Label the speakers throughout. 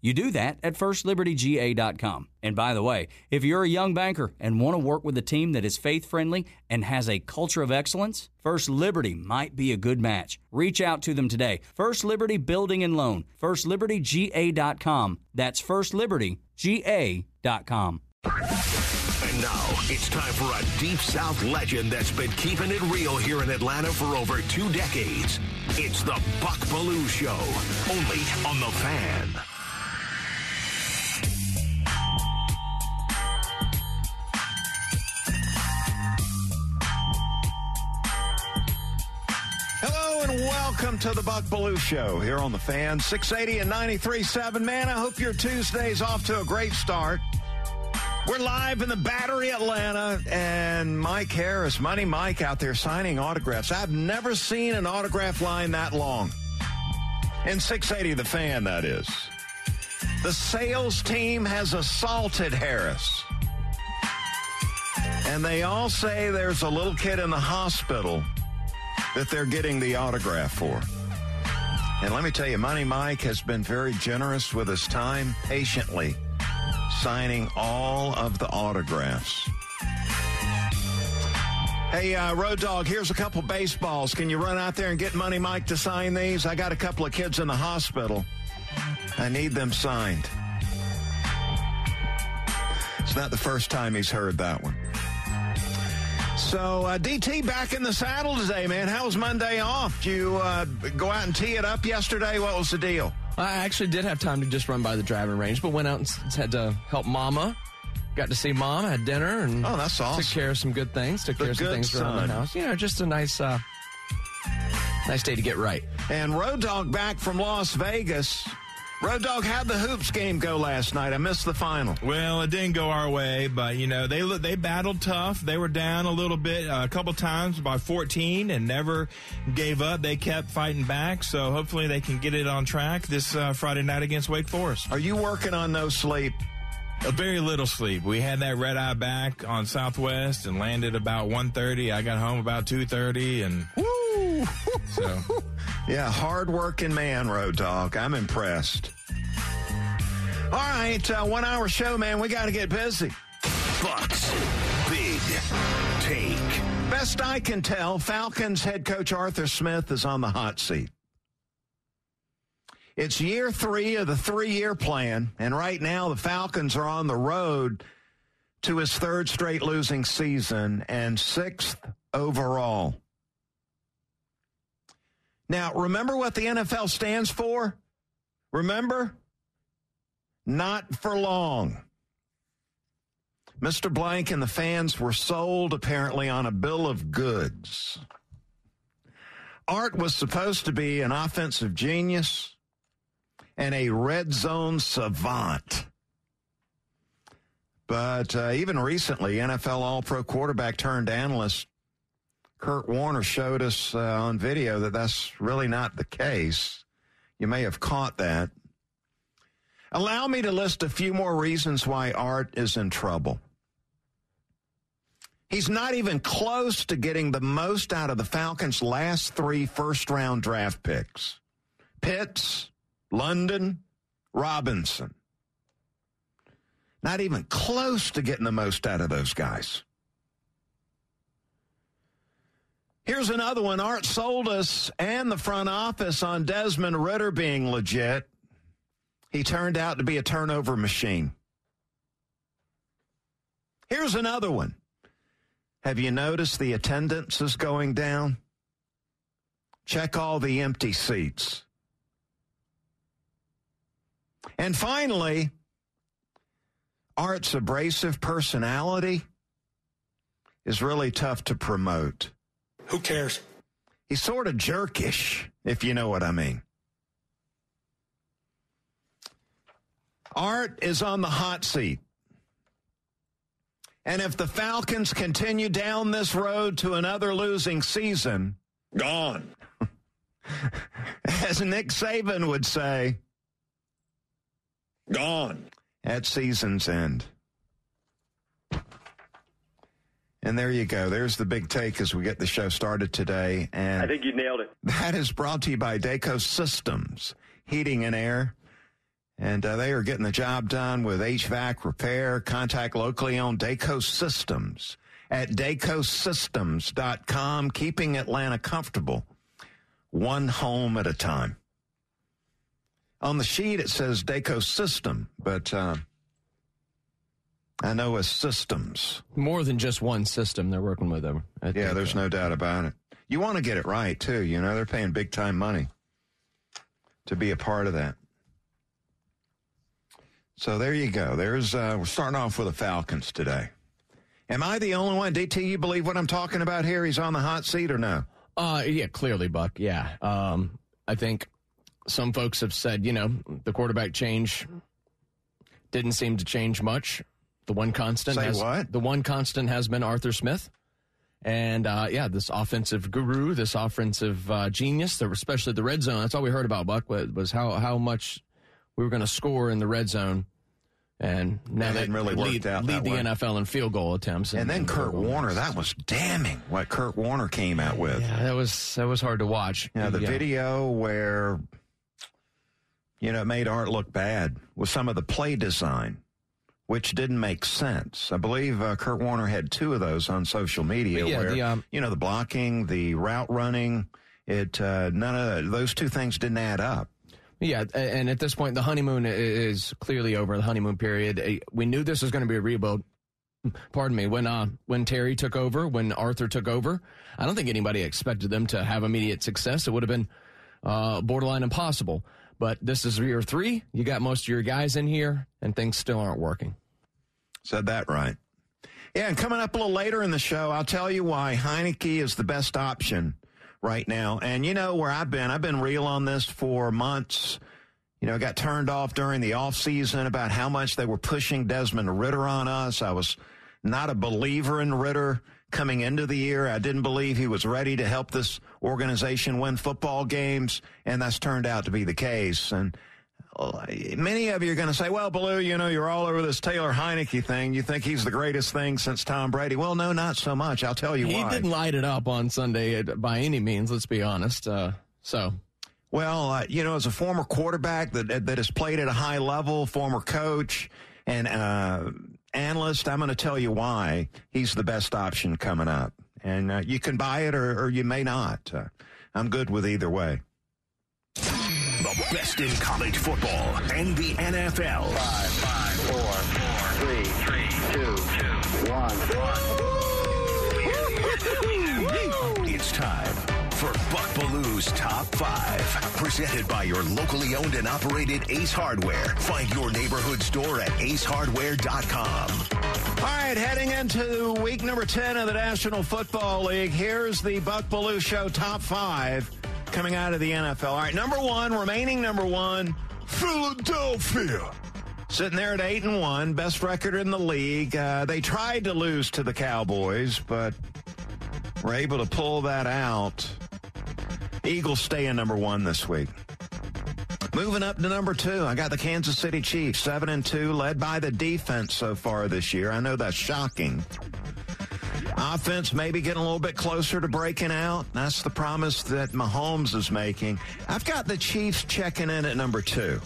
Speaker 1: You do that at firstlibertyga.com. And by the way, if you're a young banker and want to work with a team that is faith friendly and has a culture of excellence, First Liberty might be a good match. Reach out to them today. First Liberty Building and Loan, firstlibertyga.com. That's firstlibertyga.com.
Speaker 2: And now it's time for a Deep South legend that's been keeping it real here in Atlanta for over two decades. It's the Buck Belue Show, only on The Fan.
Speaker 3: Welcome to the Buck Belue Show here on the Fan 680 and 93.7. Man, I hope your Tuesday's off to a great start. We're live in the Battery, Atlanta, and Mike Harris, Money Mike, out there signing autographs. I've never seen an autograph line that long. In 680, the fan, that is. The sales team has assaulted Harris. And they all say there's a little kid in the hospital that they're getting the autograph for. And let me tell you, Money Mike has been very generous with his time, patiently signing all of the autographs. Hey, uh, Road Dog, here's a couple baseballs. Can you run out there and get Money Mike to sign these? I got a couple of kids in the hospital. I need them signed. It's not the first time he's heard that one. So, uh, DT back in the saddle today, man. How was Monday off? Did you uh, go out and tee it up yesterday? What was the deal?
Speaker 4: I actually did have time to just run by the driving range, but went out and had to help Mama. Got to see Mom, had dinner, and
Speaker 3: Oh, that's awesome.
Speaker 4: took care of some good things. Took
Speaker 3: The
Speaker 4: care of some things around the house. You know, just a nice, uh, nice day to get right.
Speaker 3: And Road Dog back from Las Vegas. Road Dog, how'd the hoops game go last night? I missed the final.
Speaker 5: Well, it didn't go our way, but you know they they battled tough. They were down a little bit, uh, a couple times by 14, and never gave up. They kept fighting back. So hopefully they can get it on track this uh, Friday night against Wake Forest.
Speaker 3: Are you working on no sleep?
Speaker 5: A very little sleep. We had that red eye back on Southwest and landed about 1:30. I got home about 2:30, and
Speaker 3: Woo!
Speaker 5: So
Speaker 3: Yeah, hard-working man, Road Dog. I'm impressed. All right, uh, one-hour show, man. We got to get busy.
Speaker 2: Bucks Big Take.
Speaker 3: Best I can tell, Falcons head coach Arthur Smith is on the hot seat. It's year three of the three year plan, and right now the Falcons are on the road to his third straight losing season and sixth overall. Now, remember what the NFL stands for? Remember? Not for long. Mr. Blank and the fans were sold apparently on a bill of goods. Art was supposed to be an offensive genius and a red zone savant. But uh, even recently, NFL All Pro quarterback turned analyst Kurt Warner showed us uh, on video that that's really not the case. You may have caught that. Allow me to list a few more reasons why Art is in trouble. He's not even close to getting the most out of the Falcons' last three first round draft picks Pitts, London, Robinson. Not even close to getting the most out of those guys. Here's another one. Art sold us and the front office on Desmond Ridder being legit. He turned out to be a turnover machine. Here's another one. Have you noticed the attendance is going down? Check all the empty seats. And finally, Art's abrasive personality is really tough to promote.
Speaker 6: Who cares?
Speaker 3: He's sort of jerkish, if you know what I mean. Art is on the hot seat. And if the Falcons continue down this road to another losing season,
Speaker 6: Gone.
Speaker 3: as Nick Saban would say,
Speaker 6: Gone.
Speaker 3: at season's end. And there you go. There's the big take as we get the show started today. And
Speaker 7: I think you nailed it.
Speaker 3: that is brought to you by DayCo Systems, Heating and Air. And uh, they are getting the job done with HVAC repair. Contact locally owned DayCo Systems at dacosystems.com, keeping Atlanta comfortable, one home at a time. On the sheet, it says DayCo System, but uh, I know as systems.
Speaker 4: More than just one system they're working with them. I
Speaker 3: Yeah, there's
Speaker 4: uh,
Speaker 3: no doubt about it. You want to get it right, too. You know, they're paying big time money to be a part of that. So there you go. There's uh, we're starting off with the Falcons today. Am I the only one? DT, you believe what I'm talking about here? He's on the hot seat or no?
Speaker 4: Uh, yeah, clearly, Buck. Yeah. Um, I think some folks have said, you know, the quarterback change didn't seem to change much. The one constant
Speaker 3: Say
Speaker 4: has,
Speaker 3: what?
Speaker 4: The one constant has been Arthur Smith. And uh, yeah, this offensive guru, this offensive uh, genius, especially the red zone. That's all we heard about Buck was, how how much we were going to score in the red zone, and now
Speaker 3: That
Speaker 4: they
Speaker 3: really
Speaker 4: lead,
Speaker 3: out
Speaker 4: lead the
Speaker 3: way.
Speaker 4: NFL in field goal attempts.
Speaker 3: And then Kurt Warner,
Speaker 4: attempts.
Speaker 3: that was damning what Kurt Warner came out with.
Speaker 4: yeah, that was that was hard to watch.
Speaker 3: Yeah, the
Speaker 4: Yeah.
Speaker 3: video where you know it made Art look bad was some of the play design, which didn't make sense. I believe uh, Kurt Warner had two of those on social media.
Speaker 4: Yeah,
Speaker 3: where
Speaker 4: the, um,
Speaker 3: you know the blocking, the route running, it uh, none of those two things didn't add up.
Speaker 4: Yeah, and at this point, the honeymoon is clearly over. The honeymoon period. We knew this was going to be a rebuild. Pardon me. When uh, when Terry took over, when Arthur took over, I don't think anybody expected them to have immediate success. It would have been uh, borderline impossible. But this is year three. You got most of your guys in here, and things still aren't working.
Speaker 3: Said that right. Yeah, and coming up a little later in the show, I'll tell you why Heinicke is the best option right now. And you know where I've been. I've been real on this for months. You know, I got turned off during the off season about how much they were pushing Desmond Ridder on us. I was not a believer in Ridder coming into the year. I didn't believe he was ready to help this organization win football games, and that's turned out to be the case. And uh, many of you are going to say, well, Belue, you know, you're all over this Taylor Heinicke thing. You think he's the greatest thing since Tom Brady. Well, no, not so much. I'll tell you
Speaker 4: He
Speaker 3: why.
Speaker 4: He didn't light it up on Sunday uh, by any means. Let's be honest. Uh, so
Speaker 3: Well, uh, you know, as a former quarterback that that has played at a high level, former coach and uh, analyst, I'm going to tell you why he's the best option coming up. And uh, you can buy it or, or you may not. Uh, I'm good with either way.
Speaker 2: The best in college football and the NFL.
Speaker 7: Five, five, four, four, three, three, two, two, one.
Speaker 2: It's time for Buck Belue's Top 5. Presented by your locally owned and operated Ace Hardware. Find your neighborhood store at acehardware.com.
Speaker 3: All right, heading into week number 10 of the National Football League, here's the Buck Baloo Show top five coming out of the NFL. All right, number one, remaining number one, Philadelphia. Sitting there at 8 and 1, best record in the league. Uh, they tried to lose to the Cowboys, but were able to pull that out. Eagles stay in number one this week. Moving up to number two, I got the Kansas City Chiefs, seven and two, led by the defense so far this year. I know that's shocking. Offense maybe getting a little bit closer to breaking out. That's the promise that Mahomes is making. I've got the Chiefs checking in at number two.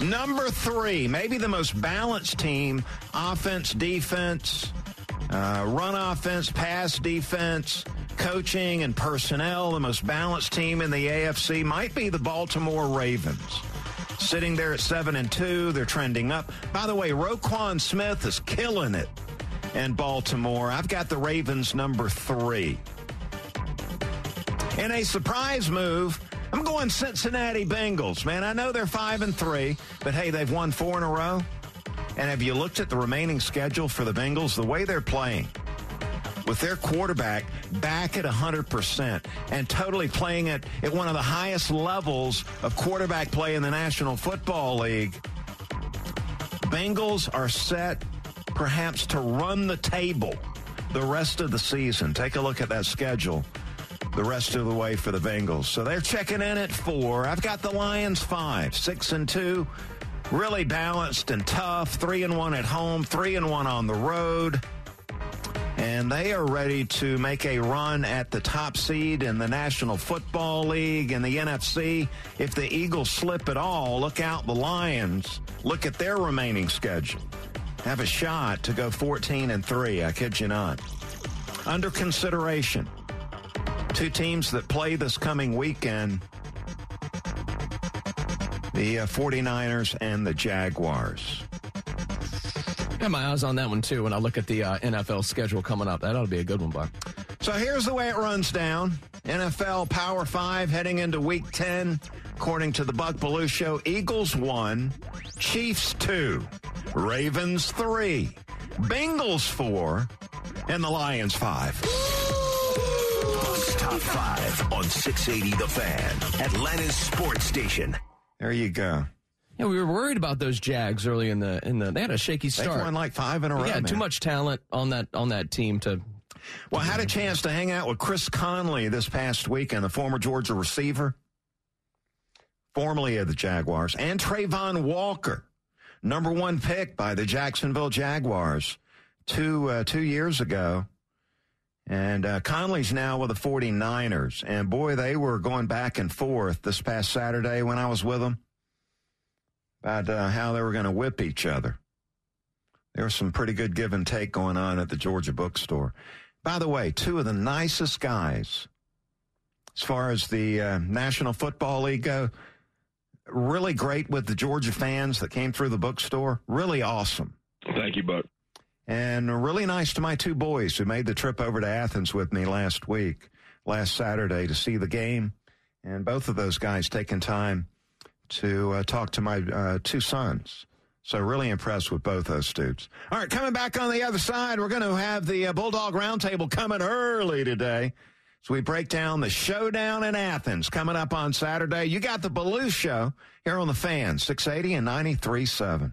Speaker 3: Number three, maybe the most balanced team, offense, defense, uh, run offense, pass defense, coaching and personnel, the most balanced team in the AFC might be the Baltimore Ravens. Sitting there at seven and two, they're trending up. By the way, Roquan Smith is killing it in Baltimore. I've got the Ravens number three. In a surprise move, I'm going Cincinnati Bengals. Man, I know they're five and three, but hey, they've won four in a row. And have you looked at the remaining schedule for the Bengals? The way they're playing, with their quarterback back at 100% and totally playing at, at one of the highest levels of quarterback play in the National Football League, Bengals are set perhaps to run the table the rest of the season. Take a look at that schedule the rest of the way for the Bengals. So they're checking in at four. I've got the Lions five, six and two. Really balanced and tough. Three and one at home, three and one on the road. And they are ready to make a run at the top seed in the National Football League and the NFC. If the Eagles slip at all, look out the Lions. Look at their remaining schedule. Have a shot to go 14 and 3. I kid you not. Under consideration. Two teams that play this coming weekend the uh, 49ers and the Jaguars.
Speaker 4: Got my eyes on that one too when I look at the uh, NFL schedule coming up. That ought to be a good one, Buck.
Speaker 3: So here's the way it runs down NFL Power 5 heading into week 10. According to the Buck Belue Show, Eagles 1, Chiefs 2, Ravens 3, Bengals 4, and the Lions 5.
Speaker 2: Buck's Top 5 on 680 The Fan, Atlanta's sports station.
Speaker 3: There you go.
Speaker 4: Yeah, we were worried about those Jags early in the in the. They had a shaky
Speaker 3: They've
Speaker 4: start.
Speaker 3: won like five in a row.
Speaker 4: yeah, too much talent on that on that team to.
Speaker 3: Well, I had a chance to hang out with Chris Conley this past weekend, the former Georgia receiver, formerly of the Jaguars, and Travon Walker, number one pick by the Jacksonville Jaguars two uh, two years ago. And uh, Conley's now with the 49ers. And boy, they were going back and forth this past Saturday when I was with them about uh, how they were going to whip each other. There was some pretty good give and take going on at the Georgia bookstore. By the way, two of the nicest guys as far as the uh, National Football League go. Really great with the Georgia fans that came through the bookstore. Really awesome.
Speaker 6: Thank you, Buck.
Speaker 3: And really nice to my two boys who made the trip over to Athens with me last week, last Saturday to see the game. And both of those guys taking time to uh, talk to my uh, two sons. So really impressed with both those dudes. All right, coming back on the other side, we're going to have the uh, Bulldog Roundtable coming early today. So we break down the showdown in Athens coming up on Saturday. You got the Belue Show here on the fan, 680 and 93.7.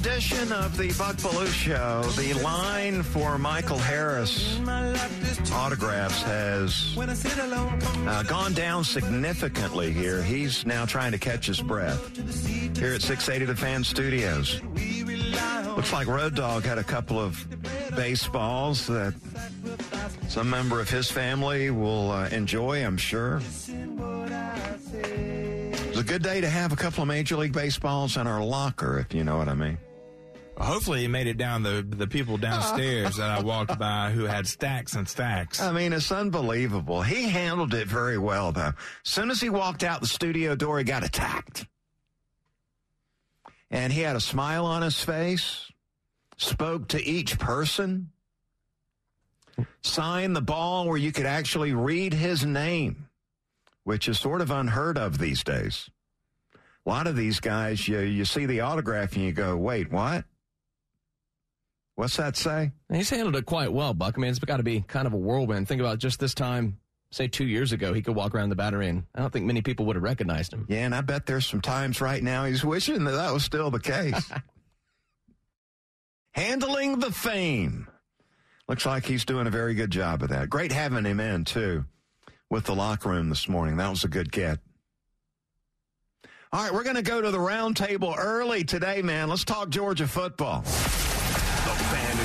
Speaker 3: edition of the Buck Belue Show. The line for Michael Harris autographs has uh, gone down significantly here. He's now trying to catch his breath here at 680 The Fan Studios. Looks like Road Dog had a couple of baseballs that some member of his family will uh, enjoy, I'm sure. It's a good day to have a couple of Major League Baseballs in our locker, if you know what I mean.
Speaker 5: Hopefully, he made it down the the people downstairs that I walked by who had stacks and stacks.
Speaker 3: I mean, it's unbelievable. He handled it very well, though. As soon as he walked out the studio door, he got attacked. And he had a smile on his face, spoke to each person, signed the ball where you could actually read his name, which is sort of unheard of these days. A lot of these guys, you, you see the autograph and you go, wait, what? What's that say?
Speaker 4: And he's handled it quite well, Buck. I mean, it's got to be kind of a whirlwind. Think about just this time say two years ago, he could walk around the battery, and I don't think many people would have recognized him.
Speaker 3: Yeah, and I bet there's some times right now he's wishing that that was still the case. Handling the fame. Looks like he's doing a very good job of that. Great having him in, too, with the locker room this morning. That was a good get. All right, we're going to go to the roundtable early today, man. Let's talk Georgia football.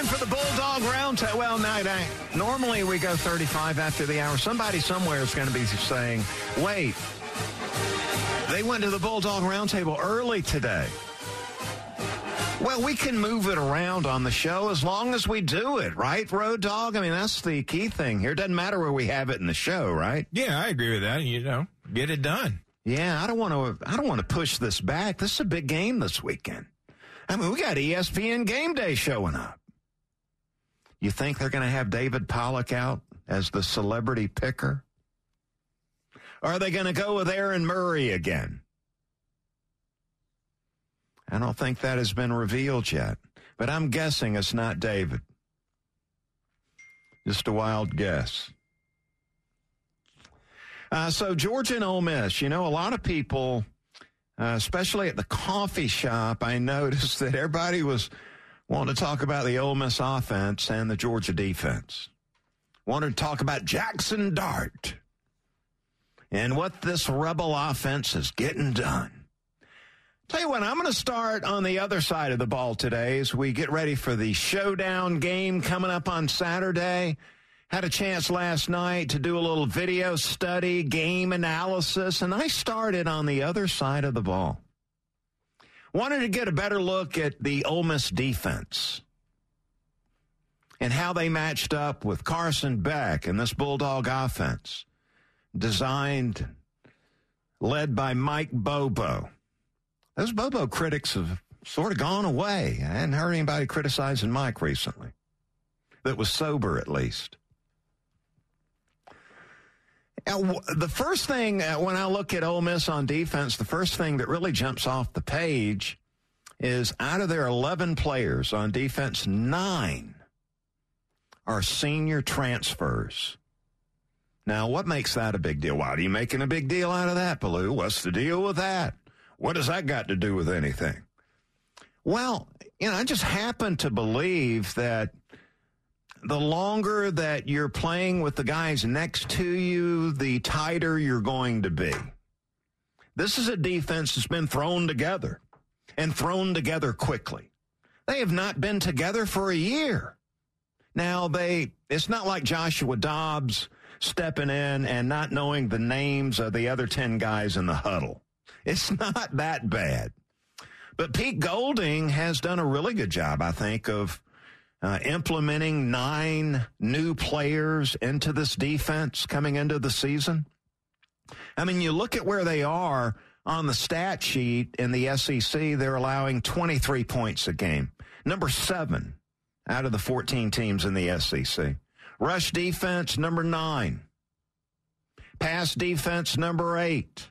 Speaker 3: Time for the Bulldog Round. Well, night. I, normally we go 35 after the hour. Somebody somewhere is going to be saying, "Wait, they went to the Bulldog Roundtable early today." Well, we can move it around on the show as long as we do it, right, Road Dog? I mean, that's the key thing here. It Doesn't matter where we have it in the show, right?
Speaker 5: Yeah, I agree with that. You know, get it done.
Speaker 3: Yeah, I don't want to. I don't want to push this back. This is a big game this weekend. I mean, we got ESPN Game Day showing up. You think they're going to have David Pollack out as the celebrity picker? Are they going to go with Aaron Murray again? I don't think that has been revealed yet, but I'm guessing it's not David. Just a wild guess. Uh, so Georgia and Ole Miss, you know, a lot of people, uh, especially at the coffee shop, I noticed that everybody was wanting to talk about the Ole Miss offense and the Georgia defense. Wanted to talk about Jaxson Dart and what this rebel offense is getting done. Tell you what, I'm going to start on the other side of the ball today as we get ready for the showdown game coming up on Saturday. Had a chance last night to do a little video study, game analysis, and I started on the other side of the ball. Wanted to get a better look at the Ole Miss defense and how they matched up with Carson Beck and this Bulldog offense, designed, led by Mike Bobo. Those Bobo critics have sort of gone away. I hadn't heard anybody criticizing Mike recently that was sober, at least. The first thing uh, when I look at Ole Miss on defense, the first thing that really jumps off the page is out of their 11 players on defense, nine are senior transfers. Now, what makes that a big deal? Why are you making a big deal out of that, Belue? What's the deal with that? What does that got to do with anything? Well, you know, I just happen to believe that the longer that you're playing with the guys next to you, the tighter you're going to be. This is a defense that's been thrown together and thrown together quickly. They have not been together for a year. Now they it's not like Joshua Dobbs stepping in and not knowing the names of the other 10 guys in the huddle. It's not that bad. But Pete Golding has done a really good job, I think, of uh, implementing nine new players into this defense coming into the season. I mean, you look at where they are on the stat sheet in the SEC, they're allowing 23 points a game, number seven out of the 14 teams in the SEC. Rush defense, number nine. Pass defense, number eight.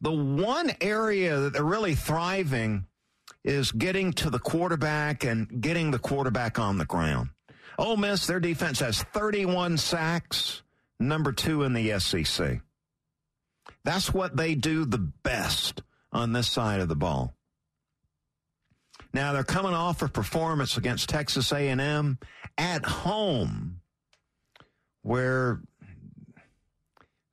Speaker 3: The one area that they're really thriving is getting to the quarterback and getting the quarterback on the ground. Ole Miss, their defense has 31 sacks, number two in the SEC. That's what they do the best on this side of the ball. Now they're coming off a performance against Texas A&M at home where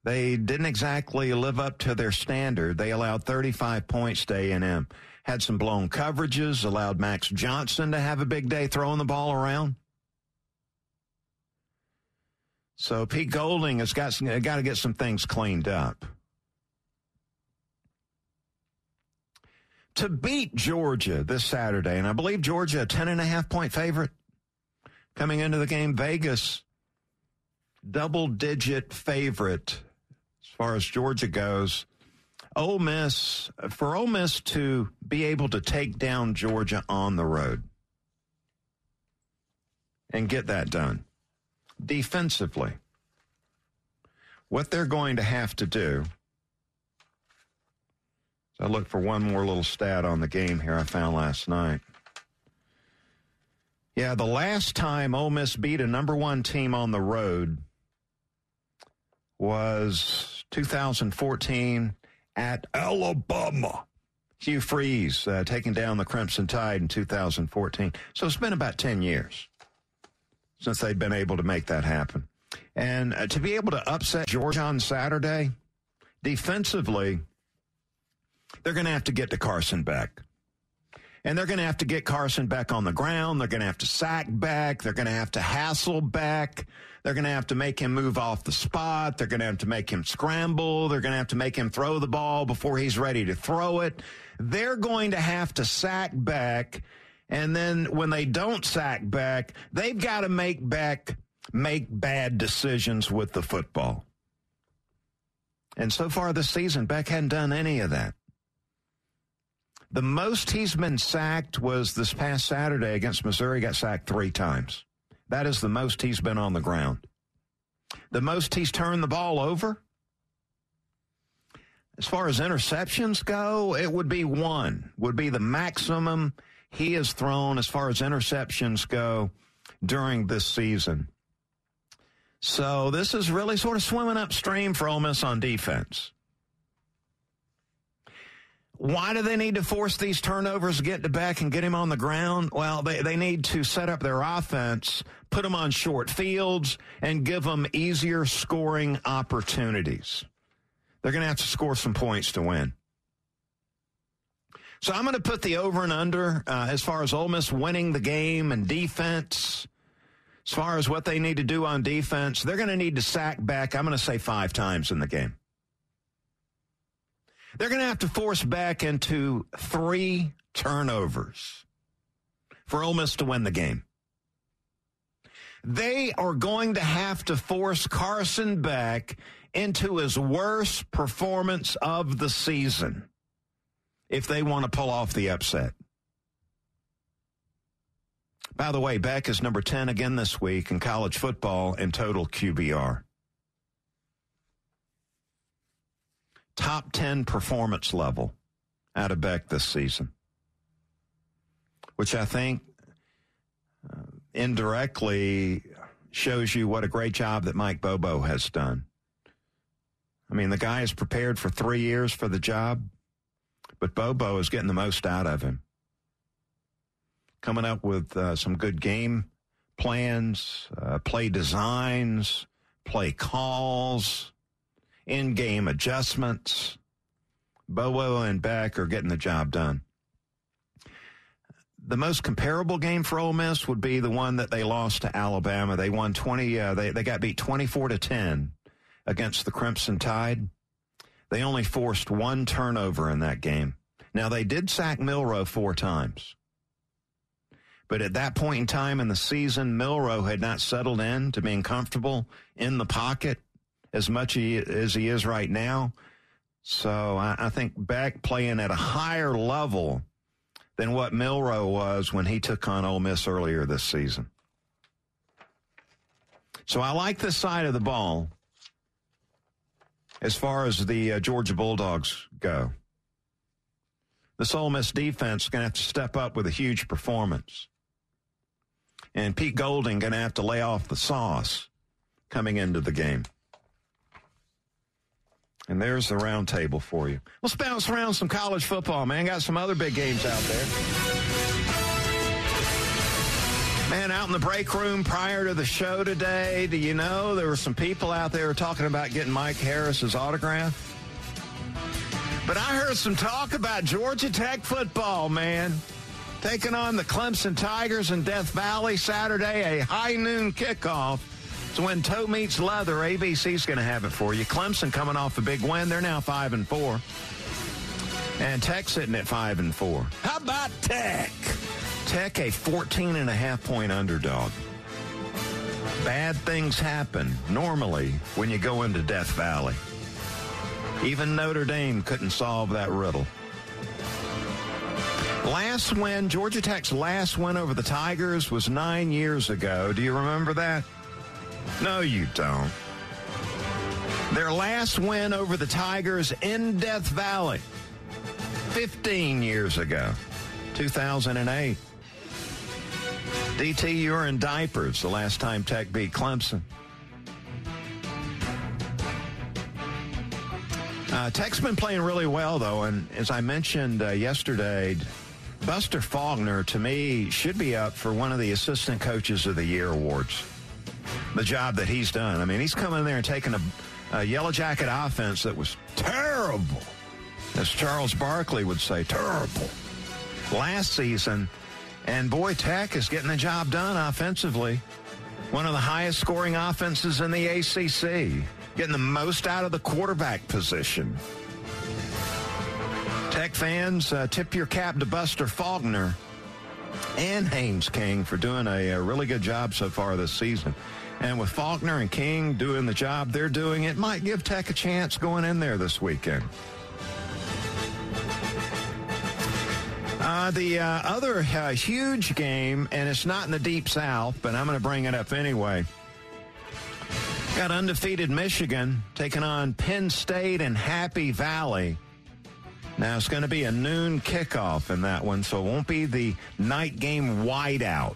Speaker 3: they didn't exactly live up to their standard. They allowed 35 points to A&M. Had some blown coverages, allowed Max Johnson to have a big day throwing the ball around. So Pete Golding has got, some, got to get some things cleaned up. to beat Georgia this Saturday, and I believe Georgia a ten and a half point favorite coming into the game. Vegas double digit favorite as far as Georgia goes. Ole Miss for Ole Miss to be able to take down Georgia on the road and get that done defensively. What they're going to have to do. I look for one more little stat on the game here I found last night. Yeah, the last time Ole Miss beat a number one team on the road was 2014 at Alabama. Hugh Freeze uh, taking down the Crimson Tide in 2014. So it's been about 10 years since they've been able to make that happen. And uh, to be able to upset Georgia on Saturday, defensively, they're going to have to get to Carson Beck. And they're going to have to get Carson Beck on the ground. They're going to have to sack Beck. They're going to have to hassle Beck. They're going to have to make him move off the spot. They're going to have to make him scramble. They're going to have to make him throw the ball before he's ready to throw it. They're going to have to sack Beck. And then when they don't sack Beck, they've got to make Beck make bad decisions with the football. And so far this season, Beck hadn't done any of that. The most he's been sacked was this past Saturday against Missouri, got sacked three times. That is the most he's been on the ground. The most he's turned the ball over. As far as interceptions go, it would be one, would be the maximum he has thrown as far as interceptions go during this season. So this is really sort of swimming upstream for Ole Miss on defense. Why do they need to force these turnovers, get to Beck and get him on the ground? Well, they, they need to set up their offense, put them on short fields, and give them easier scoring opportunities. They're going to have to score some points to win. So I'm going to put the over and under uh, as far as Ole Miss winning the game and defense. As far as what they need to do on defense, they're going to need to sack Beck, I'm going to say five times in the game. They're going to have to force Beck into three turnovers for Ole Miss to win the game. They are going to have to force Carson Beck into his worst performance of the season if they want to pull off the upset. By the way, Beck is number 10 again this week in college football in total QBR. Top 10 performance level out of Beck this season, which I think uh, indirectly shows you what a great job that Mike Bobo has done. I mean, the guy is prepared for three years for the job, but Bobo is getting the most out of him. Coming up with uh, some good game plans, uh, play designs, play calls in game adjustments. Bobo and Beck are getting the job done. The most comparable game for Ole Miss would be the one that they lost to Alabama. They won 20, uh, they, they got beat 24 to 10 against the Crimson Tide. They only forced one turnover in that game. Now, they did sack Milroe four times. But at that point in time in the season, Milroe had not settled in to being comfortable in the pocket as much as he is right now. So I, I think Beck playing at a higher level than what Milroe was when he took on Ole Miss earlier this season. So I like this side of the ball as far as the uh, Georgia Bulldogs go. This Ole Miss defense is going to have to step up with a huge performance. And Pete Golding going to have to lay off the sauce coming into the game. And there's the round table for you. Let's bounce around some college football, man. Got some other big games out there. Man, out in the break room prior to the show today, do you know there were some people out there talking about getting Mike Harris's autograph? But I heard some talk about Georgia Tech football, man. Taking on the Clemson Tigers in Death Valley Saturday, a high noon kickoff. So when toe meets leather, ABC's going to have it for you. Clemson coming off a big win. They're now 5 and 4. And Tech sitting at five and four.
Speaker 6: How about Tech?
Speaker 3: Tech a 14 and a half point underdog. Bad things happen normally when you go into Death Valley. Even Notre Dame couldn't solve that riddle. Last win, Georgia Tech's last win over the Tigers was nine years ago. Do you remember that? No, you don't. Their last win over the Tigers in Death Valley, 15 years ago, 2008. DT, you were in diapers the last time Tech beat Clemson. Uh, Tech's been playing really well, though, and as I mentioned uh, yesterday, Buster Faulkner, to me, should be up for one of the Assistant Coaches of the Year awards. The job that he's done. I mean, he's come in there and taken a, a Yellow Jacket offense that was terrible, as Charles Barkley would say, terrible, last season. And boy, Tech is getting the job done offensively. One of the highest scoring offenses in the ACC getting the most out of the quarterback position. Tech fans, uh, tip your cap to Buster Faulkner and Haynes King for doing a, a, really good job so far this season. And with Faulkner and King doing the job they're doing, it might give Tech a chance going in there this weekend. Uh, the uh, other uh, huge game, and it's not in the deep south, but I'm going to bring it up anyway. Got undefeated Michigan taking on Penn State and Happy Valley. Now it's going to be a noon kickoff in that one, so it won't be the night game whiteout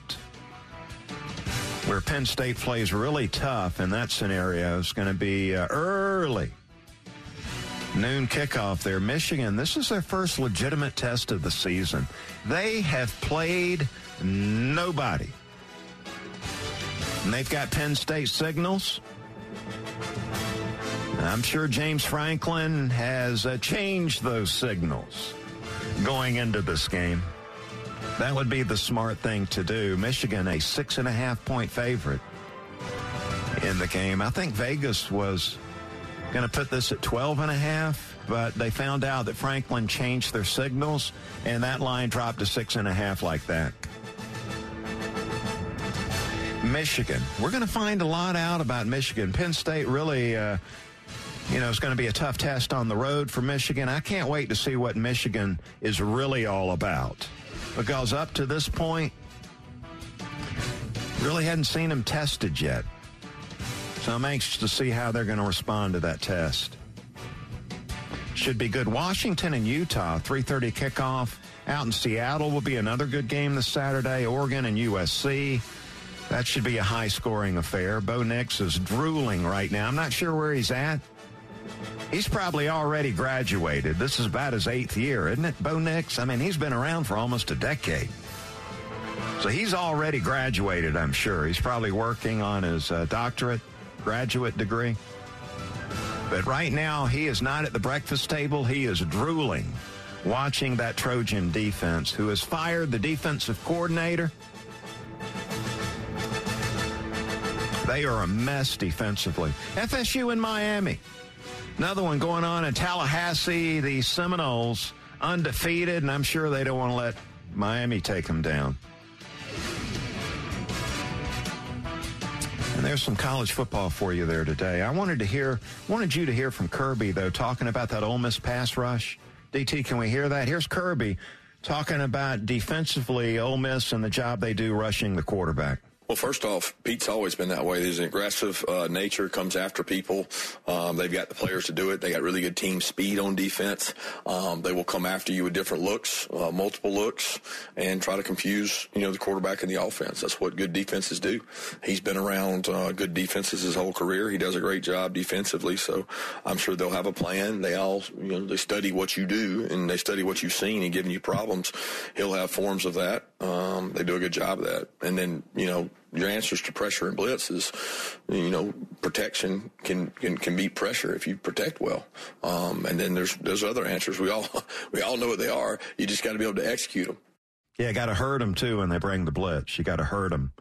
Speaker 3: where Penn State plays really tough in that scenario. is going to be uh, early. Noon kickoff there. Michigan, this is their first legitimate test of the season. They have played nobody. And they've got Penn State signals. I'm sure James Franklin has uh, changed those signals going into this game. That would be the smart thing to do. Michigan, a six and a half point favorite in the game. I think Vegas was going to put this at 12 and a half, but they found out that Franklin changed their signals, and that line dropped to six and a half like that. Michigan. We're going to find a lot out about Michigan. Penn State really, uh, you know, it's going to be a tough test on the road for Michigan. I can't wait to see what Michigan is really all about. Because up to this point, really hadn't seen them tested yet. So I'm anxious to see how they're going to respond to that test. Should be good. Washington and Utah, 3:30 kickoff out in Seattle will be another good game this Saturday. Oregon and USC. That should be a high-scoring affair. Bo Nix is drooling right now. I'm not sure where he's at. He's probably already graduated. This is about his eighth year, isn't it, Bo Nix? I mean, he's been around for almost a decade. So he's already graduated, I'm sure. He's probably working on his uh, doctorate, graduate degree. But right now, he is not at the breakfast table. He is drooling watching that Trojan defense, who has fired the defensive coordinator. They are a mess defensively. FSU in Miami. Another one going on in Tallahassee. The Seminoles undefeated, and I'm sure they don't want to let Miami take them down. And there's some college football for you there today. I wanted to hear, wanted you to hear from Kirby though, talking about that Ole Miss pass rush. DT, can we hear that? Here's Kirby talking about defensively Ole Miss and the job they do rushing the quarterback.
Speaker 8: Well, first off, Pete's always been that way. There's an aggressive uh, nature, comes after people. Um, they've got the players to do it. They got really good team speed on defense. Um, they will come after you with different looks, uh, multiple looks, and try to confuse, you know, the quarterback and the offense. That's what good defenses do. He's been around uh, good defenses his whole career. He does a great job defensively, so I'm sure they'll have a plan. They all, you know, they study what you do and they study what you've seen and giving you problems. He'll have forms of that. Um, they do a good job of that. And then, you know, your answers to pressure and blitz is, you know, protection can can, can beat pressure if you protect well. Um, and then there's there's other answers. We all we all know what they are. You just got to be able to execute them.
Speaker 3: Yeah, got to hurt them too when they bring the blitz. You got to hurt them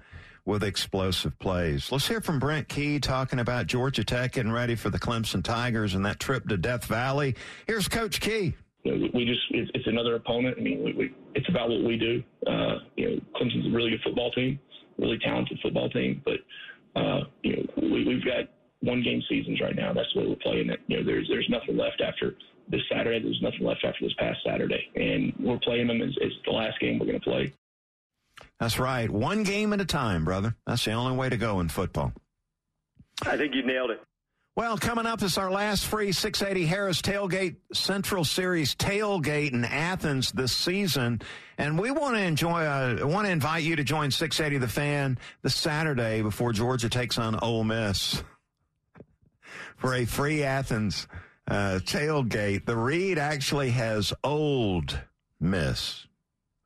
Speaker 3: with explosive plays. Let's hear from Brent Key talking about Georgia Tech getting ready for the Clemson Tigers and that trip to Death Valley. Here's Coach Key.
Speaker 9: we just it's, it's another opponent. I mean, we, we, it's about what we do. Uh, you know, Clemson's a really good football team, really talented football team, but uh, you know, we, we've got one game seasons right now. That's what we're playing. It. You know, there's there's nothing left after this Saturday. There's nothing left after this past Saturday, and we're playing them as, as the last game we're going to play.
Speaker 3: That's right. One game at a time, brother. That's the only way to go in football.
Speaker 10: I think you nailed it.
Speaker 3: Well, coming up is our last free 680 Harris Tailgate Central Series tailgate in Athens this season, and we want to enjoy. Uh, want to invite you to join 680 The Fan this Saturday before Georgia takes on Ole Miss for a free Athens uh, tailgate. The read actually has Old Miss.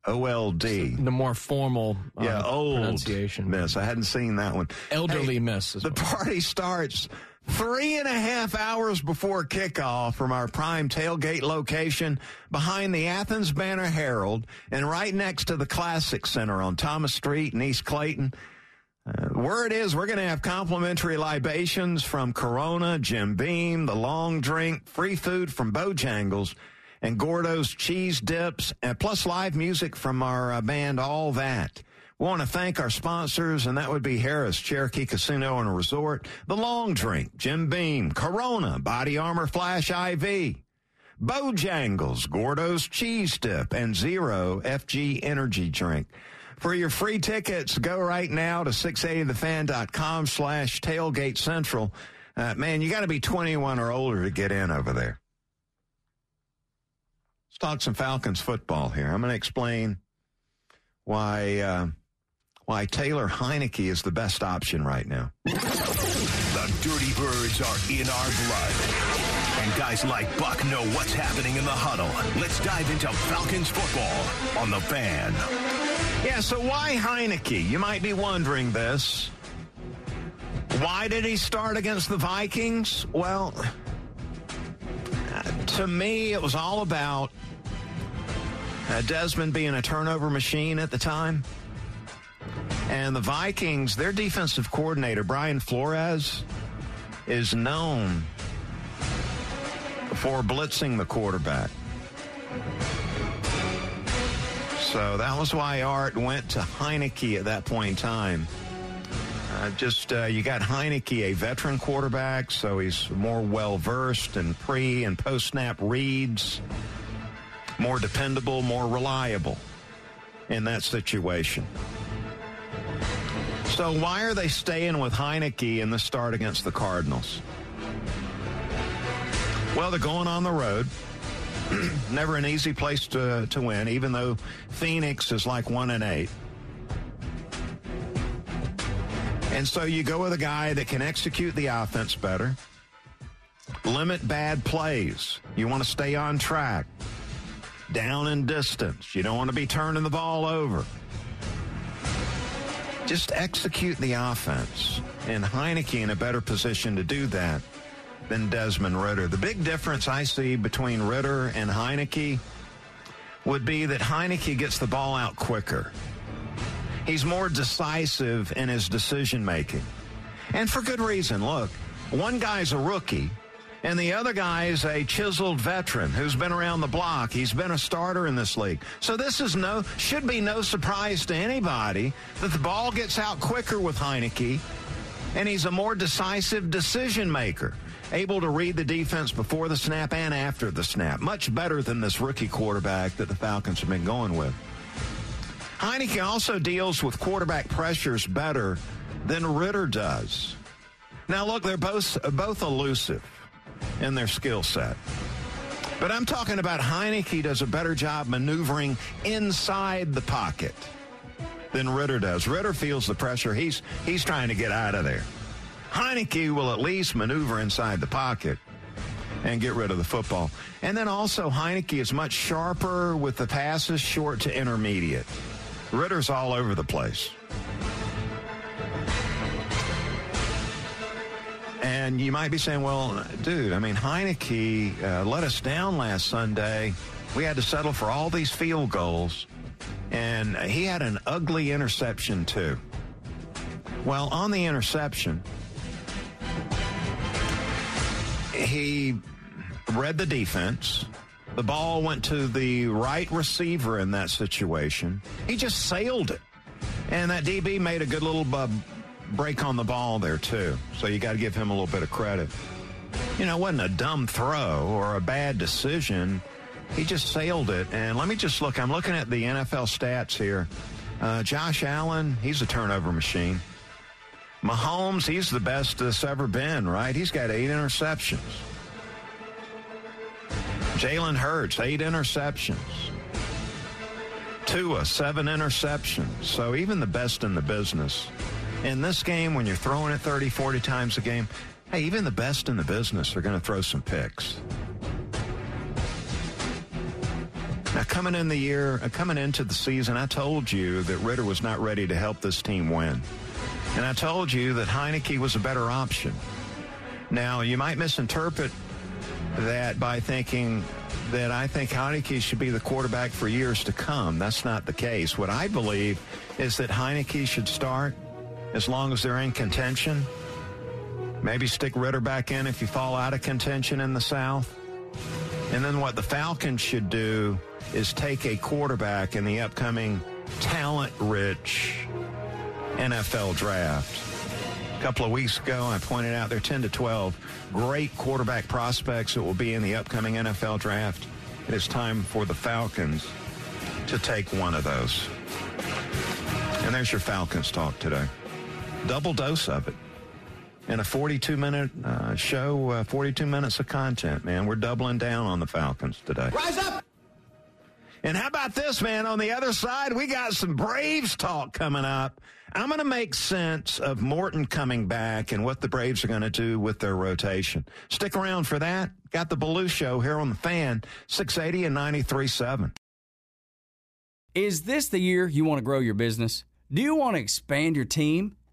Speaker 3: OLD.
Speaker 4: The more formal uh,
Speaker 3: yeah, old
Speaker 4: pronunciation.
Speaker 3: Miss. I hadn't seen that one.
Speaker 4: Elderly
Speaker 3: Hey,
Speaker 4: miss.
Speaker 3: The party starts three and a half hours before kickoff from our prime tailgate location behind the Athens Banner Herald and right next to the Classic Center on Thomas Street in East Clayton. Uh, word is we're going to have complimentary libations from Corona, Jim Beam, the Long Drink, free food from Bojangles, and Gordo's Cheese Dips, and plus live music from our uh, band, All That. Want to thank our sponsors, and that would be Harris, Cherokee Casino and Resort, The Long Drink, Jim Beam, Corona, Body Armor Flash IV, Bojangles, Gordo's Cheese Dip, and Zero FG Energy Drink. For your free tickets, go right now to 680thefan.com slash tailgate central. Uh, man, you got to be 21 or older to get in over there. Let's talk some Falcons football here. I'm going to explain why uh, why Taylor Heinicke is the best option right now.
Speaker 2: The Dirty Birds are in our blood. And guys like Buck know what's happening in the huddle. Let's dive into Falcons football on the fan.
Speaker 3: Yeah, so why Heinicke? You might be wondering this. Why did he start against the Vikings? Well, uh, to me, it was all about uh, Desmond being a turnover machine at the time. And the Vikings, their defensive coordinator, Brian Flores, is known for blitzing the quarterback. So that was why Art went to Heinicke at that point in time. Uh, just uh, you got Heinicke, a veteran quarterback, so he's more well versed in pre and post snap reads, more dependable, more reliable in that situation. So why are they staying with Heinicke in the start against the Cardinals? Well, they're going on the road. Never an easy place to, to win, even though Phoenix is like one and eight. And so you go with a guy that can execute the offense better, limit bad plays. You want to stay on track, down in distance. You don't want to be turning the ball over. Just execute the offense. And Heinicke in a better position to do that than Desmond Ridder. The big difference I see between Ridder and Heinicke would be that Heinicke gets the ball out quicker. He's more decisive in his decision making. And for good reason. Look, one guy's a rookie and the other guy is a chiseled veteran who's been around the block. He's been a starter in this league. So this is no should be no surprise to anybody that the ball gets out quicker with Heinicke and he's a more decisive decision maker able to read the defense before the snap and after the snap. Much better than this rookie quarterback that the Falcons have been going with. Heinicke also deals with quarterback pressures better than Ridder does. Now, look, they're both both elusive in their skill set. But I'm talking about Heinicke does a better job maneuvering inside the pocket than Ridder does. Ridder feels the pressure. He's he's trying to get out of there. Heinicke will at least maneuver inside the pocket and get rid of the football. And then also Heinicke is much sharper with the passes short to intermediate. Ridder's all over the place. And you might be saying, well, dude, I mean, Heinicke uh, let us down last Sunday. We had to settle for all these field goals. And he had an ugly interception, too. Well, on the interception, he read the defense. The ball went to the right receiver in that situation. He just sailed it. And that DB made a good little break on the ball there, too. So you got to give him a little bit of credit. You know, it wasn't a dumb throw or a bad decision. He just sailed it. And let me just look. I'm looking at the NFL stats here. Uh, Josh Allen, he's a turnover machine. Mahomes, he's the best that's ever been, right? He's got eight interceptions. Jalen Hurts, eight interceptions. Tua, seven interceptions. So even the best in the business. In this game, when you're throwing it 30, 40 times a game, hey, even the best in the business are going to throw some picks. Now, coming in the year, uh, coming into the season, I told you that Ridder was not ready to help this team win. And I told you that Heinicke was a better option. Now, you might misinterpret that by thinking that I think Heinicke should be the quarterback for years to come. That's not the case. What I believe is that Heinicke should start as long as they're in contention. Maybe stick Ridder back in if you fall out of contention in the South. And then what the Falcons should do is take a quarterback in the upcoming talent-rich NFL draft. A couple of weeks ago, I pointed out there are 10 to 12 great quarterback prospects that will be in the upcoming NFL draft. It is time for the Falcons to take one of those. And there's your Falcons talk today. Double dose of it. In a 42 minute uh, show, uh, 42 minutes of content, man. We're doubling down on the Falcons today.
Speaker 11: Rise up!
Speaker 3: And how about this, man? On the other side, we got some Braves talk coming up. I'm going to make sense of Morton coming back and what the Braves are going to do with their rotation. Stick around for that. Got the Belue Show here on the fan, 680 and 93.7.
Speaker 1: Is this the year you want to grow your business? Do you want to expand your team?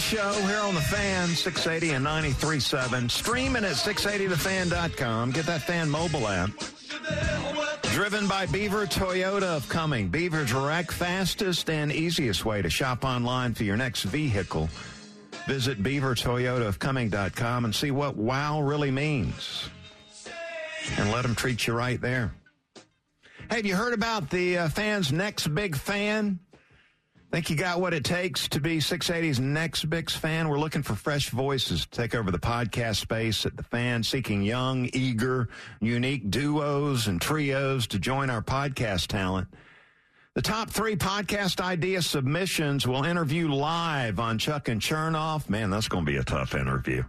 Speaker 3: Show here on the Fan, 680 and 93.7. Streaming at 680thefan.com. Get that fan mobile app. Driven by Beaver Toyota of Cumming. Beaver Direct, fastest and easiest way to shop online for your next vehicle. Visit beavertoyotaofcumming.com and see what wow really means. And let them treat you right there. Hey, have you heard about the uh, fan's next big fan? Think you got what it takes to be 680's next big fan? We're looking for fresh voices to take over the podcast space at the fan, seeking young, eager, unique duos and trios to join our podcast talent. The top three podcast idea submissions will interview live on Chuck and Chernoff. Man, that's going to be a tough interview.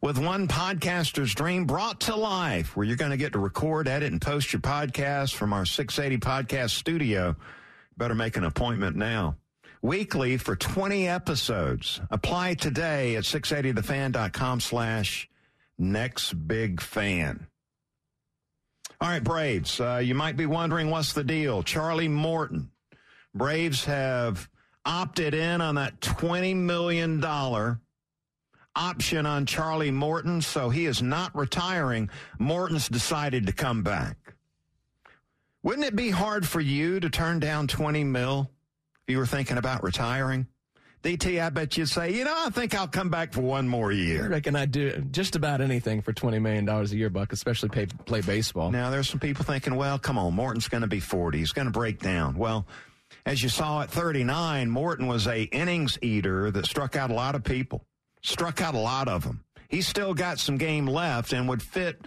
Speaker 3: With one podcaster's dream brought to life, where you're going to get to record, edit, and post your podcast from our 680 podcast studio. Better make an appointment now. Weekly for 20 episodes. Apply today at 680thefan.com slash next big fan. All right, Braves. Uh, you might be wondering what's the deal. Charlie Morton. Braves have opted in on that $20 million option on Charlie Morton, so he is not retiring. Morton's decided to come back. Wouldn't it be hard for you to turn down 20 mil if you were thinking about retiring? DT, I bet you'd say, you know, I think I'll come back for one more year.
Speaker 4: I reckon I'd do just about anything for $20 million a year, Buck, especially pay, play baseball.
Speaker 3: Now, there's some people thinking, well, come on, Morton's going to be 40. He's going to break down. Well, as you saw at 39, Morton was a innings eater that struck out a lot of people, struck out a lot of them. He's still got some game left and would fit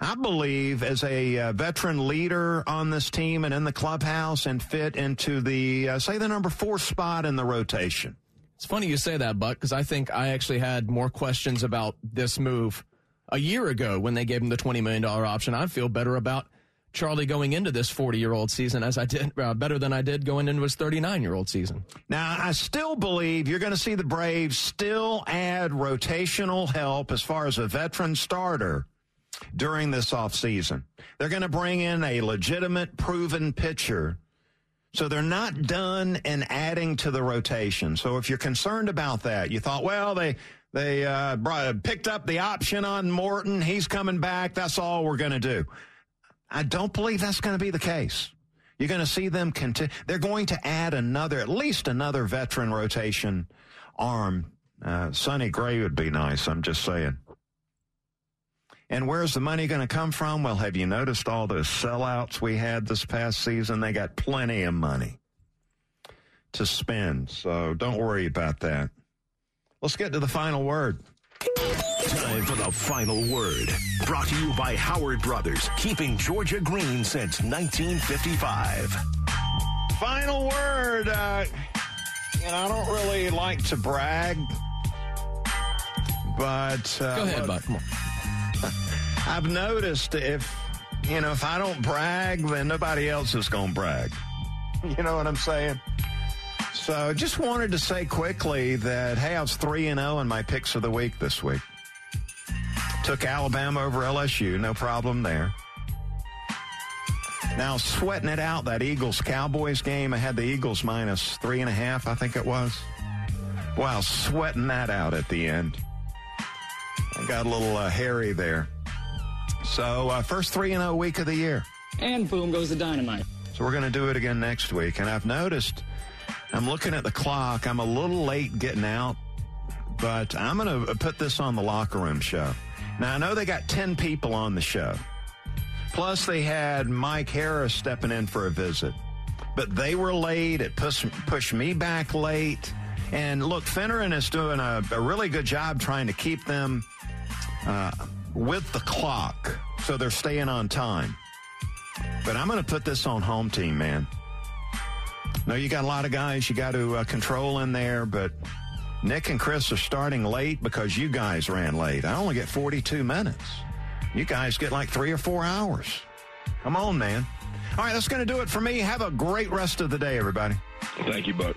Speaker 3: I believe, as a uh, veteran leader on this team and in the clubhouse and fit into the, uh, say, the number four spot in the rotation.
Speaker 4: It's funny you say that, Buck, because I think I actually had more questions about this move a year ago when they gave him the $20 million option. I feel better about Charlie going into this 40 year old season as I did, uh, better than I did going into his 39 year old season.
Speaker 3: Now, I still believe you're going to see the Braves still add rotational help as far as a veteran starter during this offseason. They're going to bring in a legitimate, proven pitcher. So they're not done in adding to the rotation. So if you're concerned about that, you thought, well, they they uh, brought, picked up the option on Morton. He's coming back. That's all we're going to do. I don't believe that's going to be the case. You're going to see them continue. They're going to add another, at least another veteran rotation arm. Uh, Sonny Gray would be nice. I'm just saying. And where's the money going to come from? Well, have you noticed all those sellouts we had this past season? They got plenty of money to spend. So don't worry about that. Let's get to the final word.
Speaker 2: Time for the final word. Brought to you by Howard Brothers, keeping Georgia green since 1955.
Speaker 3: Final word. Uh, you know, I don't really like to brag, but uh,
Speaker 4: go ahead, Buck.
Speaker 3: I've noticed if you know if I don't brag, then nobody else is going to brag. You know what I'm saying? So just wanted to say quickly that hey, I was three and zero in my picks of the week this week. Took Alabama over LSU, no problem there. Now sweating it out that Eagles Cowboys game. I had the Eagles minus three and a half, I think it was. Wow, sweating that out at the end. Got a little uh, hairy there. So uh, first three and zero week of the year.
Speaker 12: And boom goes the dynamite.
Speaker 3: So we're going to do it again next week. And I've noticed, I'm looking at the clock. I'm a little late getting out, but I'm going to put this on the locker room show. Now I know they got 10 people on the show. Plus they had Mike Harris stepping in for a visit. But they were late. It pushed, pushed me back late. And look, Finneran is doing a, a really good job trying to keep them uh, with the clock so they're staying on time. But I'm going to put this on home team, man. No, you got a lot of guys you got to uh, control in there, but Nick and Chris are starting late because you guys ran late. I only get 42 minutes. You guys get like three or four hours. Come on, man. All right, that's going to do it for me. Have a great rest of the day, everybody.
Speaker 9: Thank you, Buck.